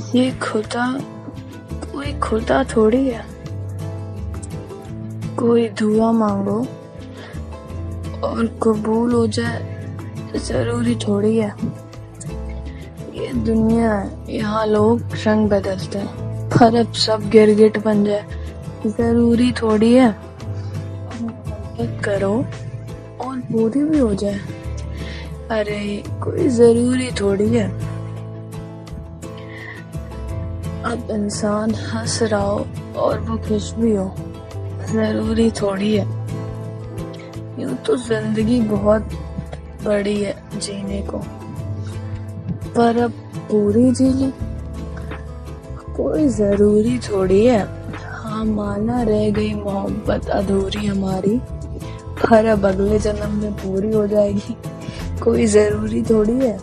ये खुदा, कोई खुदा थोड़ी है? कोई दुआ मांगो और कबूल हो जाए ज़रूरी थोड़ी है। ये दुनिया है यहाँ लोग रंग बदलते हैं, पर अब सब गिरगिट बन जाए, ज़रूरी थोड़ी है। करो और पूरी भी हो जाए। अरे, कोई ज़रूरी थोड़ी है। अब इंसान हंस रहा हो और वो खुश भी हो, ज़रूरी थोड़ी है। यूँ तो ज़िंदगी बहुत बड़ी है जीने को। पर अब पूरी जी ली कोई ज़रूरी थोड़ी है। हाँ माना रह गई मोहब्बत अधूरी हमारी, पर अब अगले जन्म में पूरी हो जाएगी। कोई ज़रूरी थोड़ी है?